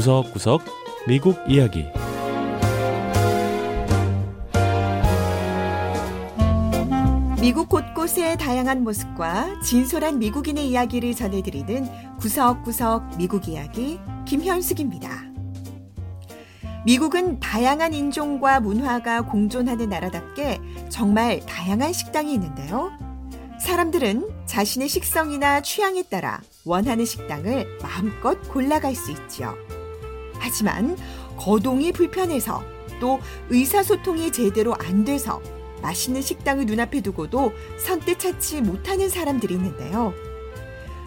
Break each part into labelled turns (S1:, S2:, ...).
S1: 구석구석 미국 이야기
S2: 미국 곳곳의 다양한 모습과 진솔한 미국인의 이야기를 전해드리는 구석구석 미국 이야기 김현숙입니다. 미국은 다양한 인종과 문화가 공존하는 나라답게 정말 다양한 식당이 있는데요. 사람들은 자신의 식성이나 취향에 따라 원하는 식당을 마음껏 골라갈 수 있지요. 하지만 거동이 불편해서 또 의사소통이 제대로 안 돼서 맛있는 식당을 눈앞에 두고도 선뜻 찾지 못하는 사람들이 있는데요.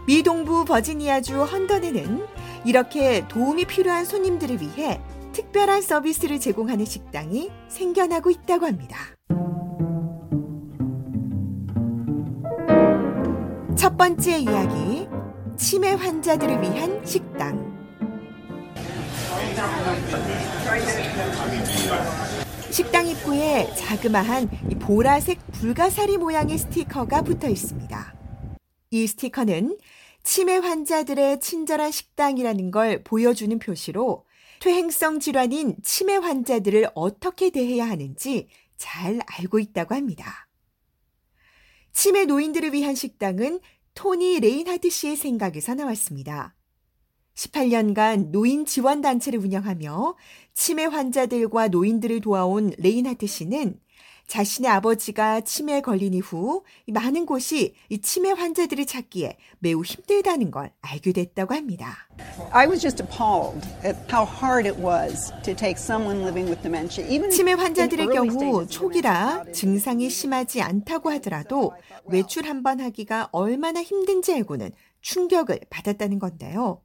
S2: 미 동부 버지니아주 헌던에는 이렇게 도움이 필요한 손님들을 위해 특별한 서비스를 제공하는 식당이 생겨나고 있다고 합니다. 첫 번째 이야기, 치매 환자들을 위한 식당. 식당 입구에 자그마한 보라색 불가사리 모양의 스티커가 붙어 있습니다. 이 스티커는 치매 환자들의 친절한 식당이라는 걸 보여주는 표시로 퇴행성 질환인 치매 환자들을 어떻게 대해야 하는지 잘 알고 있다고 합니다. 치매 노인들을 위한 식당은 토니 레인하트 씨의 생각에서 나왔습니다. 18년간 노인 지원 단체를 운영하며 치매 환자들과 노인들을 도와온 레인하트 씨는 자신의 아버지가 치매에 걸린 이후 많은 곳이 이 치매 환자들이 찾기에 매우 힘들다는 걸 알게 됐다고 합니다.
S3: I was just appalled at how hard it was to take someone living with dementia. Even
S2: 치매 환자들의 경우 초기라 증상이 심하지 않다고 하더라도 외출 한 번 하기가 얼마나 힘든지 알고는 충격을 받았다는 건데요.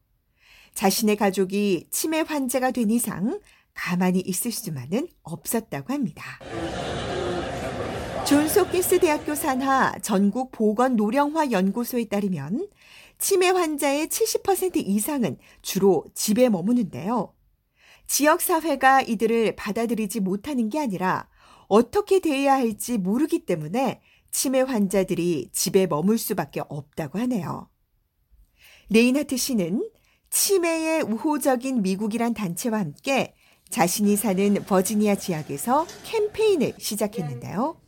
S2: 자신의 가족이 치매 환자가 된 이상 가만히 있을 수만은 없었다고 합니다. 존스홉킨스 대학교 산하 전국 보건 노령화 연구소에 따르면 치매 환자의 70% 이상은 주로 집에 머무는데요. 지역 사회가 이들을 받아들이지 못하는 게 아니라 어떻게 대해야 할지 모르기 때문에 치매 환자들이 집에 머물 수밖에 없다고 하네요. 레인하트 씨는 치매에 우호적인 미국이란 단체와 함께 자신이 사는 버지니아 지역에서 캠페인을 시작했는데요.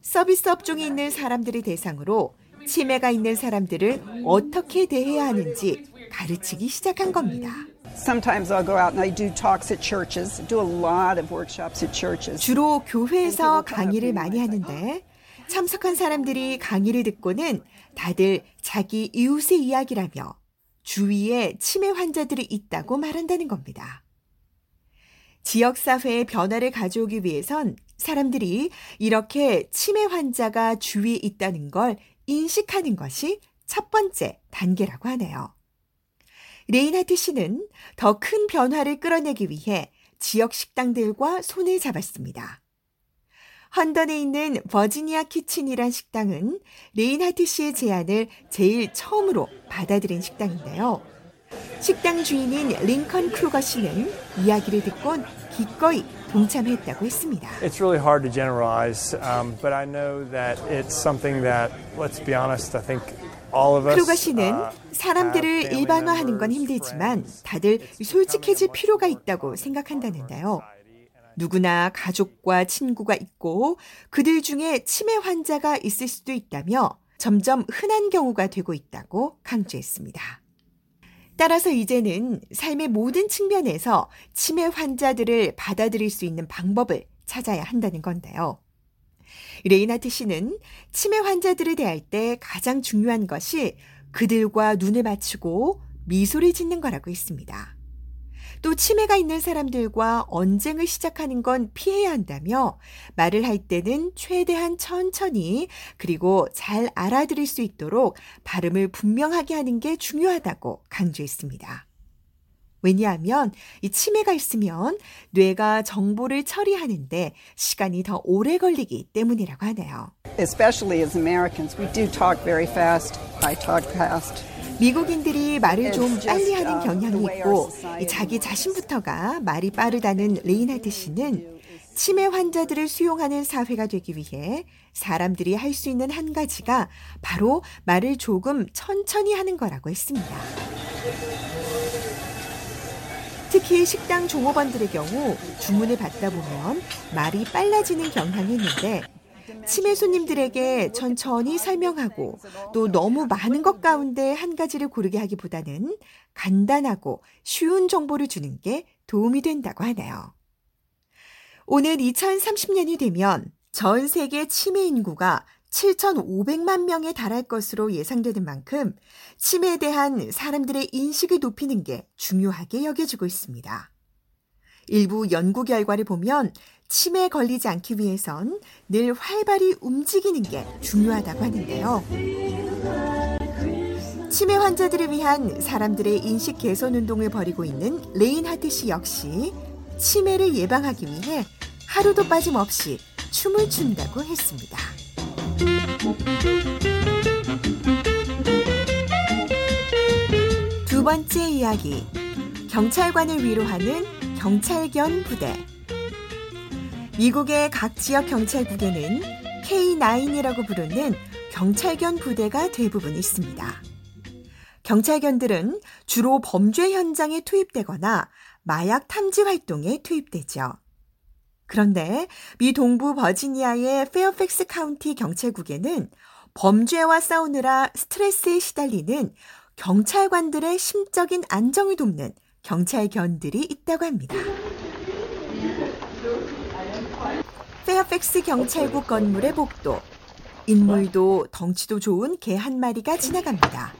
S2: 서비스 업종에 있는 사람들을 대상으로 치매가 있는 사람들을 어떻게 대해야 하는지 가르치기 시작한 겁니다.
S3: Sometimes I'll go out and I do talks at churches, do a lot of workshops at churches.
S2: 주로 교회에서 강의를 많이 하는데 참석한 사람들이 강의를 듣고는 다들 자기 이웃의 이야기라며 주위에 치매 환자들이 있다고 말한다는 겁니다. 지역사회의 변화를 가져오기 위해선 사람들이 이렇게 치매 환자가 주위에 있다는 걸 인식하는 것이 첫 번째 단계라고 하네요. 레인하트 씨는 더 큰 변화를 끌어내기 위해 지역 식당들과 손을 잡았습니다. 헌던에 있는 버지니아 키친이란 식당은 레인하트 씨의 제안을 제일 처음으로 받아들인 식당인데요. 식당 주인인 링컨 크루거 씨는 이야기를 듣곤 기꺼이 동참했다고 했습니다.
S4: It's really hard to generalize, um, but I know that it's something that, let's be honest, I think all of us.
S2: 크루거 씨는
S4: 어,
S2: 사람들을 일반화하는 건 힘들지만 다들 솔직해질 필요가 있다고 생각한다는데요. 누구나 가족과 친구가 있고 그들 중에 치매 환자가 있을 수도 있다며 점점 흔한 경우가 되고 있다고 강조했습니다. 따라서 이제는 삶의 모든 측면에서 치매 환자들을 받아들일 수 있는 방법을 찾아야 한다는 건데요. 레인하트 씨는 치매 환자들을 대할 때 가장 중요한 것이 그들과 눈을 맞추고 미소를 짓는 거라고 했습니다. 또 치매가 있는 사람들과 언쟁을 시작하는 건 피해야 한다며 말을 할 때는 최대한 천천히 그리고 잘 알아들을 수 있도록 발음을 분명하게 하는 게 중요하다고 강조했습니다. 왜냐하면 이 치매가 있으면 뇌가 정보를 처리하는데 시간이 더 오래 걸리기 때문이라고 하네요.
S3: Especially as Americans, we do talk very fast. I talk fast.
S2: 미국인들이 말을 좀 빨리 하는
S3: 어,
S2: 경향이 있고 자기 자신부터가 말이 빠르다는 레인하트 씨는 치매 환자들을 수용하는 사회가 되기 위해 사람들이 할 수 있는 한 가지가 바로 말을 조금 천천히 하는 거라고 했습니다. 특히 식당 종업원들의 경우 주문을 받다 보면 말이 빨라지는 경향이 있는데 치매 손님들에게 천천히 설명하고 또 너무 많은 것 가운데 한 가지를 고르게 하기보다는 간단하고 쉬운 정보를 주는 게 도움이 된다고 하네요. 오늘 2030년이 되면 전 세계 치매 인구가 7,500만 명에 달할 것으로 예상되는 만큼 치매에 대한 사람들의 인식을 높이는 게 중요하게 여겨지고 있습니다. 일부 연구 결과를 보면 치매에 걸리지 않기 위해선 늘 활발히 움직이는 게 중요하다고 하는데요. 치매 환자들을 위한 사람들의 인식 개선 운동을 벌이고 있는 레인하트 씨 역시 치매를 예방하기 위해 하루도 빠짐없이 춤을 춘다고 했습니다. 두 번째 이야기. 경찰관을 위로하는 경찰견 부대. 미국의 각 지역 경찰국에는 K9이라고 부르는 경찰견 부대가 대부분 있습니다. 경찰견들은 주로 범죄 현장에 투입되거나 마약 탐지 활동에 투입되죠. 그런데 미 동부 버지니아의 페어팩스 카운티 경찰국에는 범죄와 싸우느라 스트레스에 시달리는 경찰관들의 심적인 안정을 돕는 경찰견들이 있다고 합니다. 페어팩스 경찰국 건물의 복도. 인물도 덩치도 좋은 개 한 마리가 지나갑니다.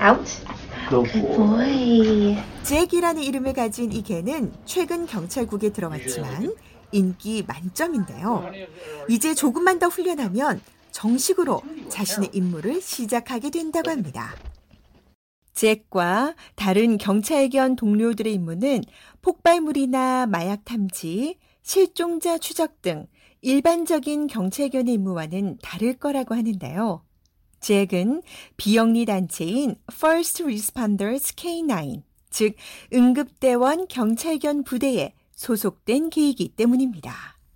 S5: Out. Good boy.
S2: 잭이라는 이름을 가진 이 개는 최근 경찰국에 들어왔지만 인기 만점인데요. 이제 조금만 더 훈련하면 정식으로 자신의 임무를 시작하게 된다고 합니다. 잭과 다른 경찰견 동료들의 임무는 폭발물이나 마약 탐지, 실종자 추적 등 일반적인 경찰견의 임무와는 다를 거라고 하는데요. 잭은 비영리 단체인 First Responders K9, 즉 응급대원 경찰견 부대에 소속된 계이기 때문입니다.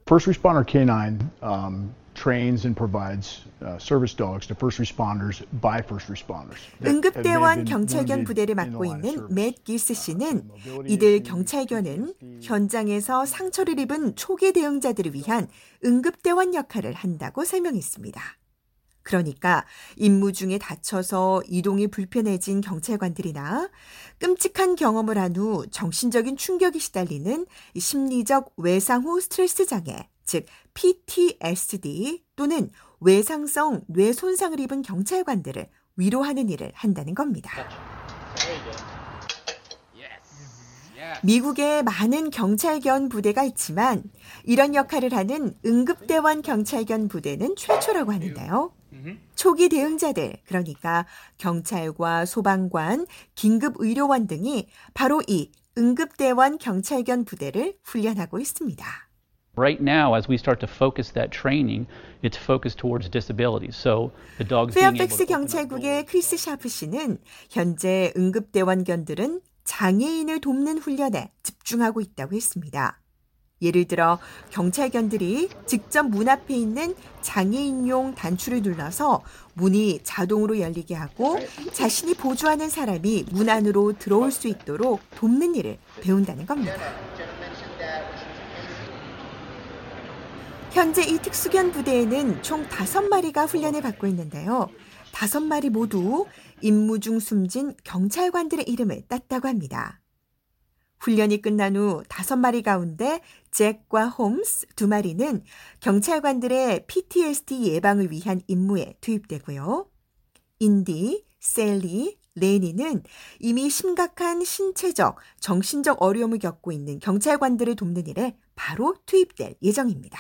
S6: First Responder K9 um, trains and provides uh, service dogs to first responders by first responders.
S2: 응급대원 경찰견 부대를 맡고 있는 맷 기스 씨는 이들 경찰견은 현장에서 상처를 입은 초기 대응자들을 위한 응급대원 역할을 한다고 설명했습니다. 그러니까 임무 중에 다쳐서 이동이 불편해진 경찰관들이나 끔찍한 경험을 한 후 정신적인 충격이 시달리는 심리적 외상 후 스트레스 장애, 즉 PTSD 또는 외상성 뇌 손상을 입은 경찰관들을 위로하는 일을 한다는 겁니다. 미국에 많은 경찰견 부대가 있지만 이런 역할을 하는 응급대원 경찰견 부대는 최초라고 하는데요. 초기 대응자들, 그러니까 경찰과 소방관, 긴급의료원 등이 바로 이 응급대원 경찰견 부대를 훈련하고 있습니다.
S7: Right now, as we start to focus that training, it's focused towards disabilities. So the dogs
S2: 페어팩스 경찰국의. 크리스 샤프 씨는 현재 응급대원견들은 장애인을 돕는 훈련에 집중하고 있다고 했습니다. 예를 들어 경찰견들이 직접 문 앞에 있는 장애인용 단추를 눌러서 문이 자동으로 열리게 하고 자신이 보조하는 사람이 문 안으로 들어올 수 있도록 돕는 일을 배운다는 겁니다. 현재 이 특수견 부대에는 총 다섯 마리가 훈련을 받고 있는데요. 다섯 마리 모두 임무 중 숨진 경찰관들의 이름을 땄다고 합니다. 훈련이 끝난 후 다섯 마리 가운데 잭과 홈스 두 마리는 경찰관들의 PTSD 예방을 위한 임무에 투입되고요. 인디, 셀리, 레니는 이미 심각한 신체적, 정신적 어려움을 겪고 있는 경찰관들을 돕는 일에 바로 투입될 예정입니다.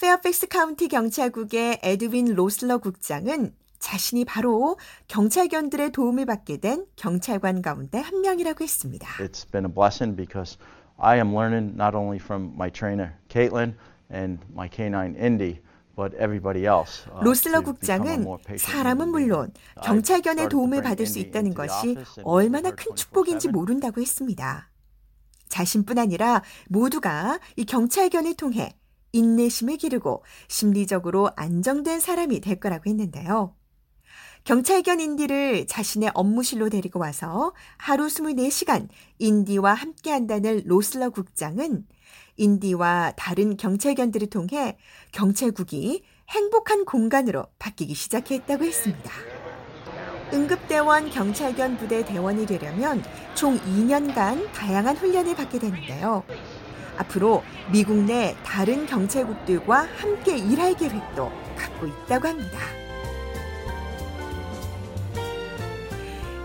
S2: 페어팩스 카운티 경찰국의 에드윈 로슬러 국장은 자신이 바로 경찰견들의 도움을 받게 된 경찰관 가운데 한 명이라고 했습니다.
S8: It's been a blessing because I am learning not only from my trainer Caitlin and my canine Indy, uh,
S2: 로슬러 국장은 사람은. 물론 경찰견의 도움을 받을 수 있다는 것이 얼마나 큰 축복인지
S8: 24/7.
S2: 모른다고 했습니다. 자신뿐 아니라 모두가 이 경찰견을 통해 인내심을 기르고 심리적으로 안정된 사람이 될 거라고 했는데요. 경찰견 인디를 자신의 업무실로 데리고 와서 하루 24시간 인디와 함께 한다는 로슬러 국장은 인디와 다른 경찰견들을 통해 경찰국이 행복한 공간으로 바뀌기 시작했다고 했습니다. 응급대원 경찰견 부대 대원이 되려면 총 2년간 다양한 훈련을 받게 되는데요. 앞으로 미국 내 다른 경찰국들과 함께 일할 계획도 갖고 있다고 합니다.